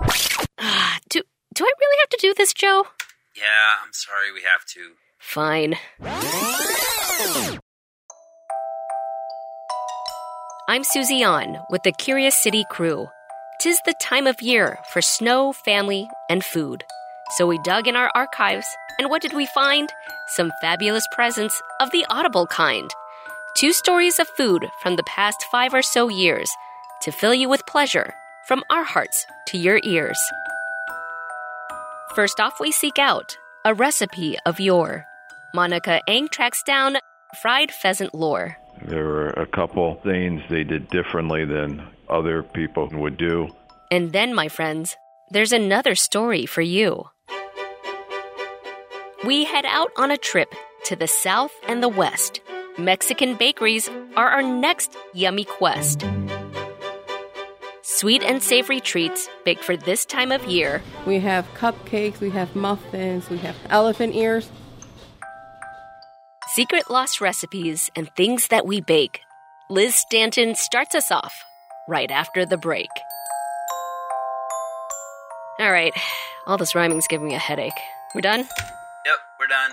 Do do I really have to do this, Joe? Yeah, I'm sorry we have to. Fine. I'm Susie An with the Curious City crew. Tis the time of year for snow, family, and food. So we dug in our archives, and what did we find? Some fabulous presents of the audible kind. Two stories of food from the past five or so years to fill you with pleasure from our hearts to your ears. First off, we seek out a recipe of yore. Monica Eng tracks down fried pheasant lore. There were a couple things they did differently than other people would do. And then, my friends, there's another story for you. We head out on a trip to the south and the west. Mexican bakeries are our next yummy quest. Sweet and savory treats baked for this time of year. We have cupcakes, we have muffins, we have elephant ears. Secret lost recipes and things that we bake. Liz Stanton starts us off right after the break. All right, all this rhyming's giving me a headache. We're done? Yep, we're done.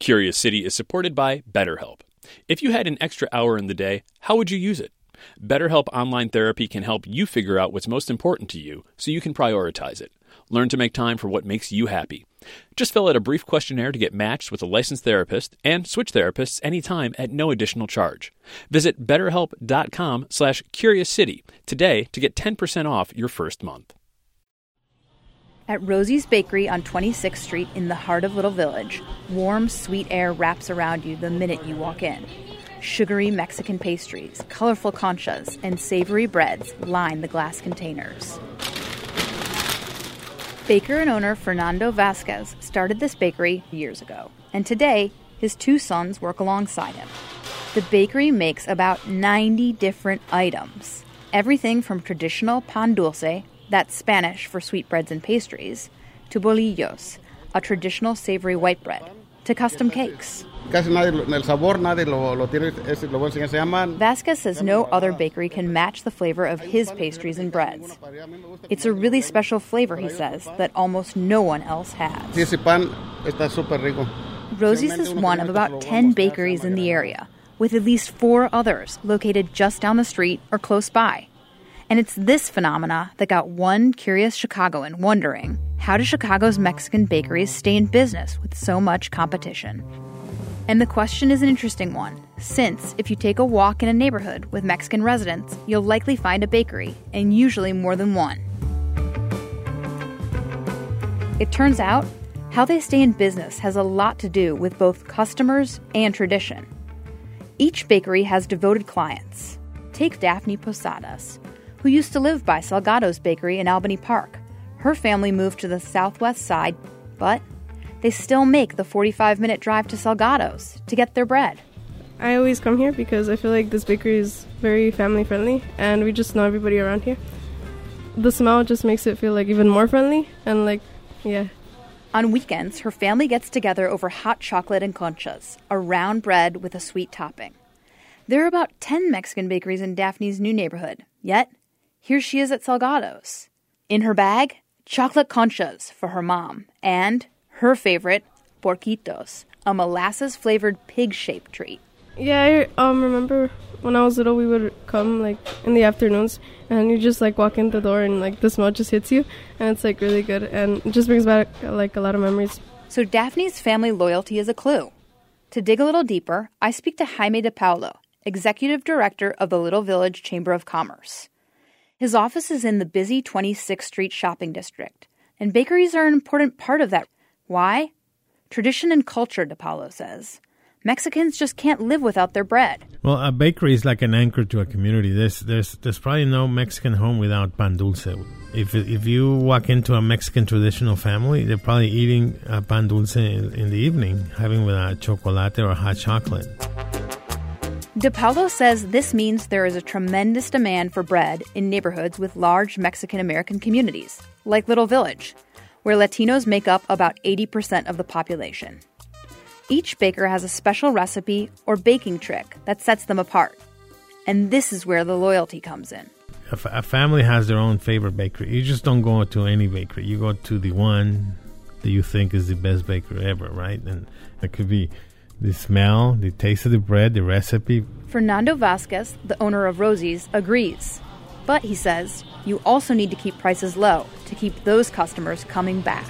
Curious City is supported by BetterHelp. If you had an extra hour in the day, how would you use it? BetterHelp Online Therapy can help you figure out what's most important to you so you can prioritize it. Learn to make time for what makes you happy. Just fill out a brief questionnaire to get matched with a licensed therapist and switch therapists anytime at no additional charge. Visit betterhelp.com slash curiouscity today to get 10% off your first month. At Rosie's Bakery on 26th Street in the heart of Little Village, warm, sweet air wraps around you the minute you walk in. Sugary Mexican pastries, colorful conchas, and savory breads line the glass containers. Baker and owner Fernando Vasquez started this bakery years ago, and today his two sons work alongside him. The bakery makes about 90 different items, everything from traditional pan dulce, that's Spanish for sweetbreads and pastries, to bolillos, a traditional savory white bread, to custom cakes. Vasquez says no other bakery can match the flavor of his pastries and breads. It's a really special flavor, he says, that almost no one else has. Rosie's is one of about 10 bakeries in the area, with at least four others located just down the street or close by. And it's this phenomena that got one curious Chicagoan wondering how do Chicago's Mexican bakeries stay in business with so much competition? And the question is an interesting one, since if you take a walk in a neighborhood with Mexican residents, you'll likely find a bakery, and usually more than one. It turns out, how they stay in business has a lot to do with both customers and tradition. Each bakery has devoted clients. Take Daphne Posadas, who used to live by Salgado's Bakery in Albany Park. Her family moved to the southwest side, but they still make the 45 minute drive to Salgado's to get their bread. I always come here because I feel like this bakery is very family friendly and we just know everybody around here. The smell just makes it feel like even more friendly and like, yeah. On weekends, her family gets together over hot chocolate and conchas, a round bread with a sweet topping. There are about 10 Mexican bakeries in Daphne's new neighborhood, yet here she is at Salgado's. In her bag, chocolate conchas for her mom, and her favorite, porquitos, a molasses flavored pig shaped treat. Yeah, I um, remember when I was little, we would come like in the afternoons, and you just like walk in the door, and like the smell just hits you, and it's like really good, and it just brings back like a lot of memories. So Daphne's family loyalty is a clue. To dig a little deeper, I speak to Jaime de Paulo, executive director of the Little Village Chamber of Commerce. His office is in the busy 26th Street shopping district, and bakeries are an important part of that. Why? Tradition and culture, DePaulo says. Mexicans just can't live without their bread. Well, a bakery is like an anchor to a community. There's there's there's probably no Mexican home without pan dulce. If if you walk into a Mexican traditional family, they're probably eating a pan dulce in, in the evening, having with a chocolate or hot chocolate. De Paulo says this means there is a tremendous demand for bread in neighborhoods with large Mexican American communities, like Little Village, where Latinos make up about 80% of the population. Each baker has a special recipe or baking trick that sets them apart. And this is where the loyalty comes in. A, f- a family has their own favorite bakery. You just don't go to any bakery. You go to the one that you think is the best bakery ever, right? And it could be the smell, the taste of the bread, the recipe. Fernando Vasquez, the owner of Rosie's, agrees. But he says you also need to keep prices low to keep those customers coming back.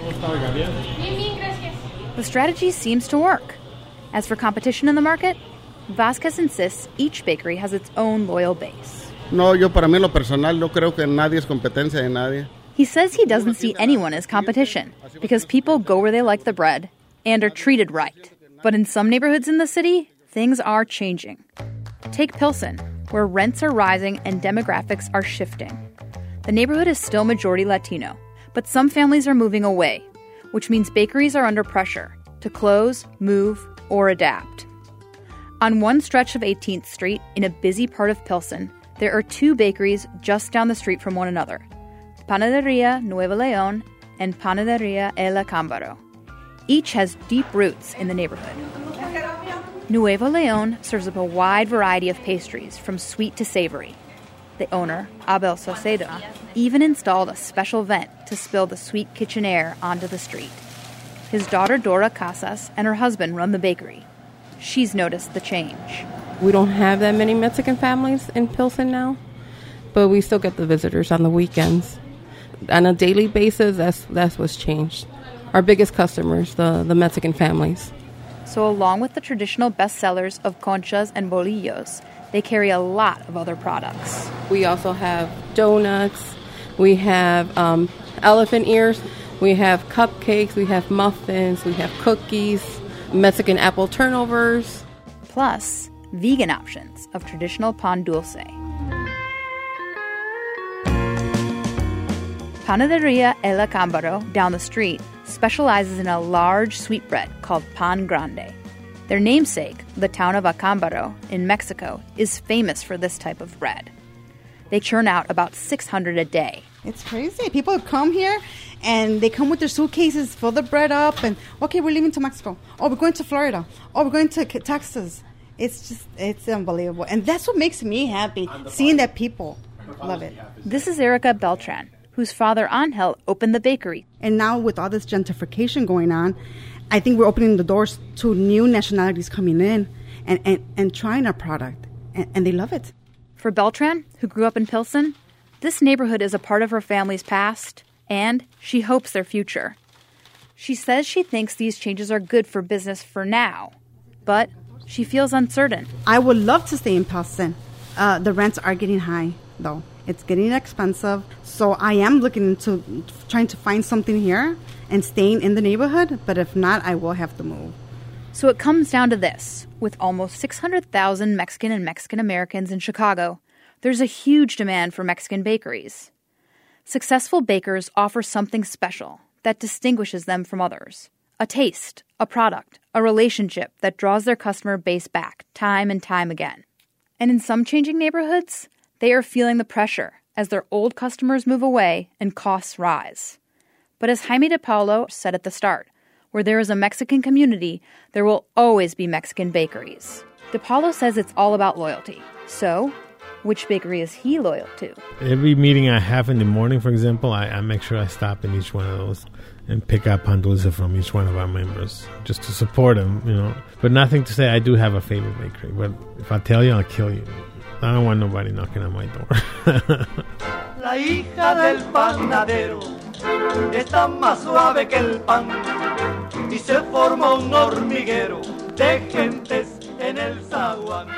The strategy seems to work. As for competition in the market, Vasquez insists each bakery has its own loyal base. No, yo para mí lo personal no creo que nadie es competencia de nadie. He says he doesn't see anyone as competition because people go where they like the bread and are treated right. But in some neighborhoods in the city, things are changing. Take Pilsen, where rents are rising and demographics are shifting. The neighborhood is still majority Latino, but some families are moving away, which means bakeries are under pressure to close, move, or adapt. On one stretch of 18th Street, in a busy part of Pilsen, there are two bakeries just down the street from one another Panaderia Nuevo Leon and Panaderia El Acámbaro. Each has deep roots in the neighborhood. Nuevo Leon serves up a wide variety of pastries, from sweet to savory. The owner, Abel Sauceda, even installed a special vent to spill the sweet kitchen air onto the street. His daughter Dora Casas and her husband run the bakery. She's noticed the change. We don't have that many Mexican families in Pilsen now, but we still get the visitors on the weekends. On a daily basis, that's that's what's changed. Our biggest customers, the, the Mexican families. So, along with the traditional bestsellers of conchas and bolillos, they carry a lot of other products. We also have donuts, we have um, elephant ears, we have cupcakes, we have muffins, we have cookies, Mexican apple turnovers. Plus, vegan options of traditional pan dulce. Panaderia El Acámbaro down the street specializes in a large sweetbread called pan grande. Their namesake, the town of Acámbaro in Mexico, is famous for this type of bread. They churn out about 600 a day. It's crazy. People come here and they come with their suitcases, fill the bread up, and okay, we're leaving to Mexico. Oh, we're going to Florida. Oh, we're going to Texas. It's just, it's unbelievable. And that's what makes me happy, seeing that people love it. This is Erica Beltran, whose father Angel opened the bakery. And now, with all this gentrification going on, I think we're opening the doors to new nationalities coming in and, and, and trying our product, and, and they love it. For Beltran, who grew up in Pilsen, this neighborhood is a part of her family's past, and she hopes their future. She says she thinks these changes are good for business for now, but she feels uncertain. I would love to stay in Pilsen. Uh, the rents are getting high, though. It's getting expensive. So I am looking into trying to find something here and staying in the neighborhood, but if not, I will have to move. So it comes down to this with almost 600,000 Mexican and Mexican Americans in Chicago, there's a huge demand for Mexican bakeries. Successful bakers offer something special that distinguishes them from others a taste, a product, a relationship that draws their customer base back time and time again. And in some changing neighborhoods, they are feeling the pressure as their old customers move away and costs rise. But as Jaime de Paulo said at the start, where there is a Mexican community, there will always be Mexican bakeries. De Paulo says it's all about loyalty. So, which bakery is he loyal to? Every meeting I have in the morning, for example, I, I make sure I stop in each one of those and pick up pan dulce from each one of our members just to support them, you know. But nothing to say I do have a favorite bakery. But if I tell you, I'll kill you. I don't want nobody knocking on my door. La hija del panadero está más suave que el pan y se forma un hormiguero de gentes en el zaguán.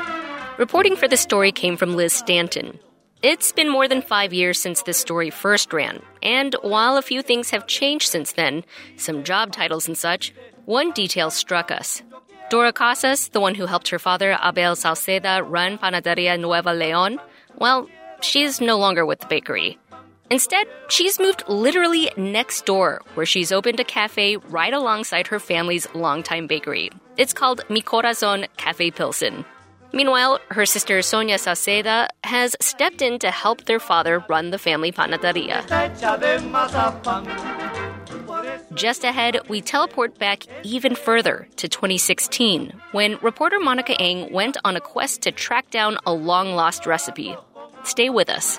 Reporting for the story came from Liz Stanton. It's been more than five years since this story first ran, and while a few things have changed since then, some job titles and such, one detail struck us Dora Casas, the one who helped her father, Abel Salceda, run Panaderia Nueva Leon, well, she's no longer with the bakery. Instead, she's moved literally next door, where she's opened a cafe right alongside her family's longtime bakery. It's called Mi Corazon Cafe Pilsen. Meanwhile, her sister Sonia Salceda has stepped in to help their father run the family panaderia. Just ahead, we teleport back even further to 2016, when reporter Monica Eng went on a quest to track down a long lost recipe. Stay with us.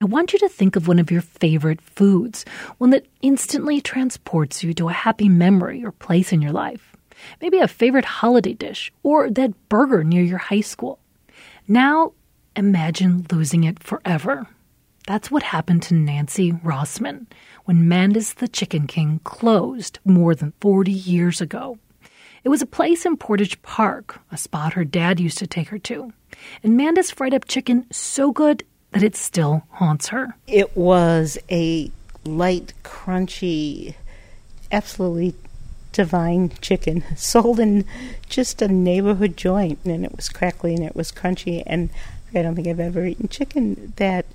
I want you to think of one of your favorite foods, one that instantly transports you to a happy memory or place in your life. Maybe a favorite holiday dish or that burger near your high school. Now, imagine losing it forever. That's what happened to Nancy Rossman when Mandis the Chicken King closed more than 40 years ago. It was a place in Portage Park, a spot her dad used to take her to. And Mandis fried up chicken so good that it still haunts her. It was a light, crunchy, absolutely divine chicken sold in just a neighborhood joint, and it was crackly and it was crunchy. And I don't think I've ever eaten chicken that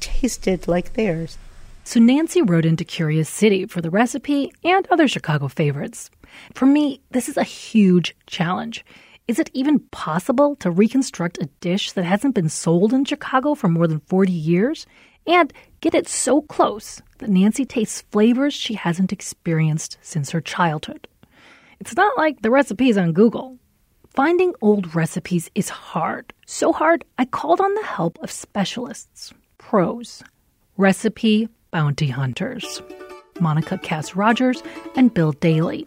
tasted like theirs. So Nancy wrote into Curious City for the recipe and other Chicago favorites. For me, this is a huge challenge. Is it even possible to reconstruct a dish that hasn't been sold in Chicago for more than 40 years and get it so close that Nancy tastes flavors she hasn't experienced since her childhood? It's not like the recipes on Google. Finding old recipes is hard. So hard, I called on the help of specialists, pros, recipe bounty hunters, Monica Kass Rogers and Bill Daley.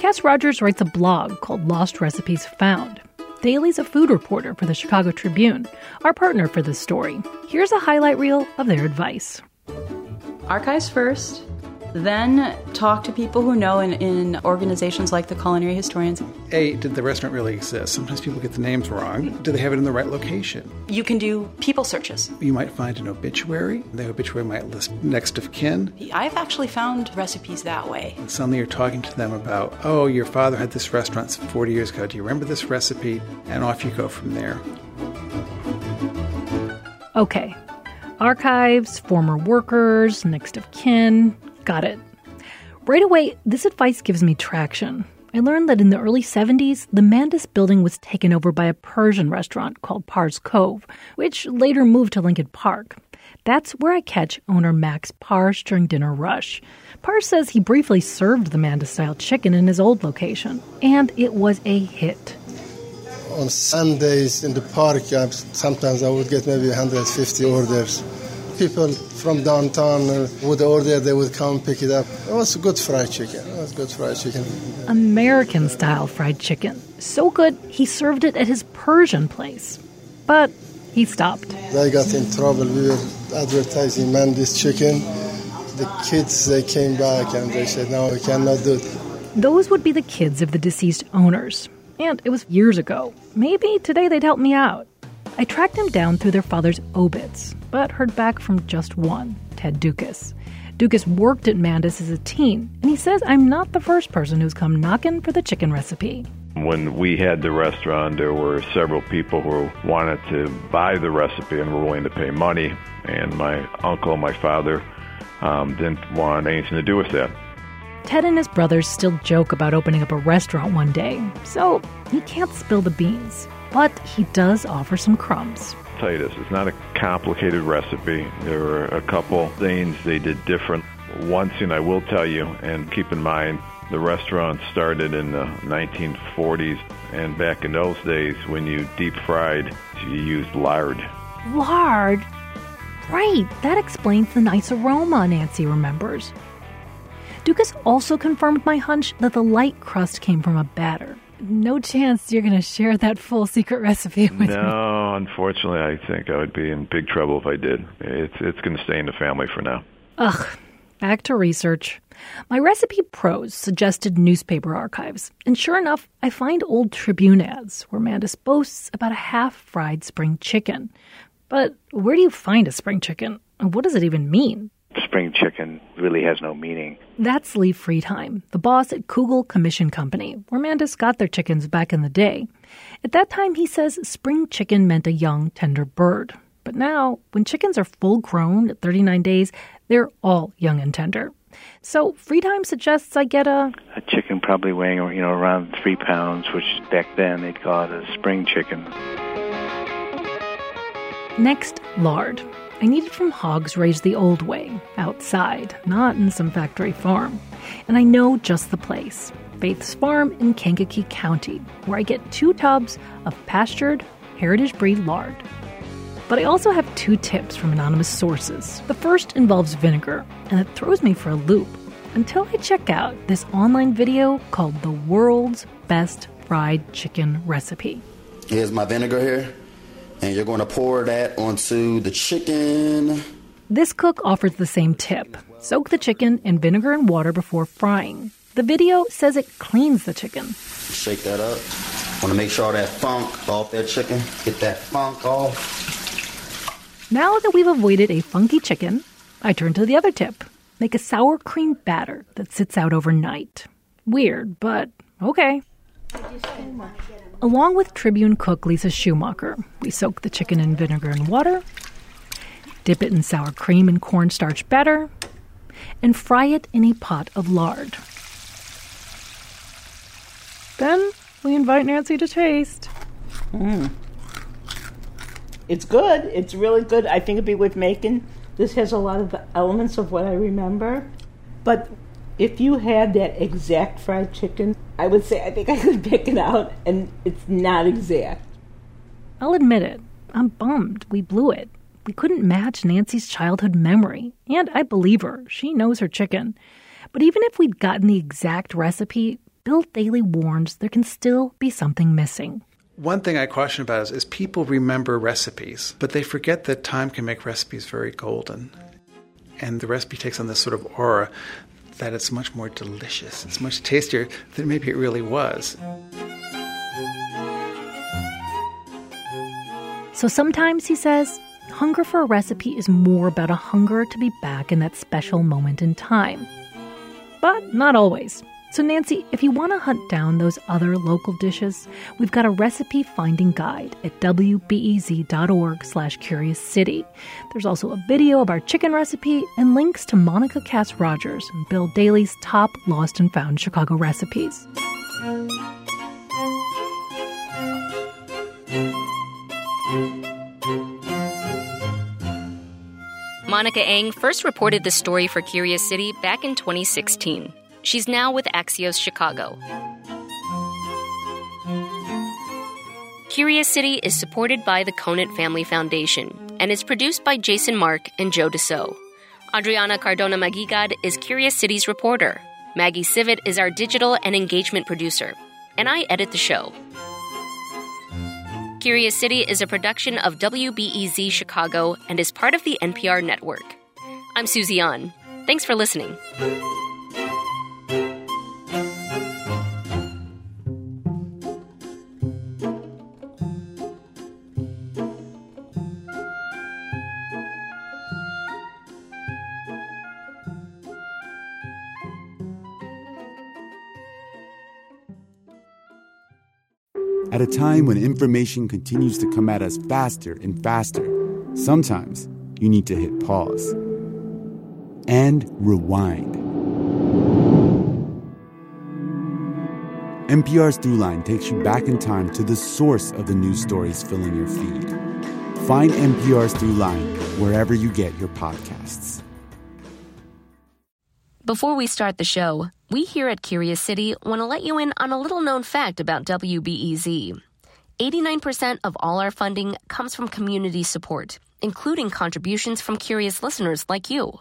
Kass Rogers writes a blog called Lost Recipes Found. Daley's a food reporter for the Chicago Tribune, our partner for this story. Here's a highlight reel of their advice. Archives first, then talk to people who know in, in organizations like the Culinary Historians. A, did the restaurant really exist? Sometimes people get the names wrong. Do they have it in the right location? You can do people searches. You might find an obituary. The obituary might list next of kin. I've actually found recipes that way. And suddenly you're talking to them about, oh, your father had this restaurant 40 years ago. Do you remember this recipe? And off you go from there. Okay. Archives, former workers, next of kin. Got it. Right away, this advice gives me traction. I learned that in the early 70s, the Mandis building was taken over by a Persian restaurant called Pars Cove, which later moved to Lincoln Park. That's where I catch owner Max Parsh during dinner rush. Parsh says he briefly served the Mandis style chicken in his old location, and it was a hit. On Sundays in the park, sometimes I would get maybe 150 orders people from downtown uh, would order, they would come pick it up. It was good fried chicken. It was good fried chicken. American style fried chicken. So good, he served it at his Persian place. But he stopped. I got in trouble. We were advertising Mandis chicken. The kids, they came back and they said, no, we cannot do it. Those would be the kids of the deceased owners. And it was years ago. Maybe today they'd help me out. I tracked them down through their father's obits, but heard back from just one, Ted Dukas. Dukas worked at Mandis as a teen, and he says I'm not the first person who's come knocking for the chicken recipe. When we had the restaurant, there were several people who wanted to buy the recipe and were willing to pay money, and my uncle and my father um, didn't want anything to do with that. Ted and his brothers still joke about opening up a restaurant one day, so he can't spill the beans. But he does offer some crumbs. It's not a complicated recipe. There were a couple things they did different. One thing I will tell you, and keep in mind, the restaurant started in the 1940s, and back in those days, when you deep fried, you used lard. Lard? Right, that explains the nice aroma, Nancy remembers. Dukas also confirmed my hunch that the light crust came from a batter. No chance you're going to share that full secret recipe with me. No, unfortunately, I think I would be in big trouble if I did. It's it's going to stay in the family for now. Ugh, back to research. My recipe pros suggested newspaper archives, and sure enough, I find old Tribune ads where Mandis boasts about a half fried spring chicken. But where do you find a spring chicken? And what does it even mean? Spring chicken really has no meaning. That's Lee Friedheim, the boss at Kugel Commission Company, where Mandis got their chickens back in the day. At that time, he says spring chicken meant a young, tender bird. But now, when chickens are full grown at 39 days, they're all young and tender. So Friedheim suggests I get a a chicken probably weighing you know around three pounds, which back then they'd call it a spring chicken. Next, lard. I need it from hogs raised the old way, outside, not in some factory farm. And I know just the place Faith's Farm in Kankakee County, where I get two tubs of pastured, heritage breed lard. But I also have two tips from anonymous sources. The first involves vinegar, and it throws me for a loop until I check out this online video called The World's Best Fried Chicken Recipe. Here's my vinegar here, and you're going to pour that onto the chicken. This cook offers the same tip soak the chicken in vinegar and water before frying. The video says it cleans the chicken. Shake that up. Want to make sure that funk off that chicken. Get that funk off. Now that we've avoided a funky chicken, I turn to the other tip make a sour cream batter that sits out overnight. Weird, but okay. Along with Tribune cook Lisa Schumacher, we soak the chicken in vinegar and water, dip it in sour cream and cornstarch batter, and fry it in a pot of lard. Then we invite Nancy to taste. Mm. It's good. It's really good. I think it'd be worth making. This has a lot of the elements of what I remember. But if you had that exact fried chicken, I would say I think I could pick it out, and it's not exact. I'll admit it. I'm bummed. We blew it. We couldn't match Nancy's childhood memory. And I believe her. She knows her chicken. But even if we'd gotten the exact recipe, Bill Daley warns there can still be something missing. One thing I question about is, is people remember recipes, but they forget that time can make recipes very golden. And the recipe takes on this sort of aura that it's much more delicious. It's much tastier than maybe it really was. So sometimes, he says, hunger for a recipe is more about a hunger to be back in that special moment in time. But not always. So, Nancy, if you want to hunt down those other local dishes, we've got a recipe finding guide at wbez.org slash curious city. There's also a video of our chicken recipe and links to Monica Kass Rogers and Bill Daley's top lost and found Chicago recipes. Monica Eng first reported the story for Curious City back in 2016. She's now with Axios Chicago. Curious City is supported by the Conant Family Foundation and is produced by Jason Mark and Joe DeCeault. Adriana Cardona Maguigad is Curious City's reporter. Maggie Sivit is our digital and engagement producer, and I edit the show. Curious City is a production of WBEZ Chicago and is part of the NPR network. I'm Susie An. Thanks for listening. Time when information continues to come at us faster and faster, sometimes you need to hit pause and rewind. NPR's Throughline takes you back in time to the source of the news stories filling your feed. Find NPR's Throughline wherever you get your podcasts. Before we start the show, we here at Curious City want to let you in on a little known fact about WBEZ. 89% of all our funding comes from community support, including contributions from curious listeners like you.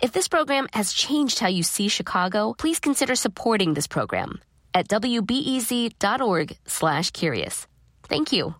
If this program has changed how you see Chicago, please consider supporting this program at wbez.org slash curious. Thank you.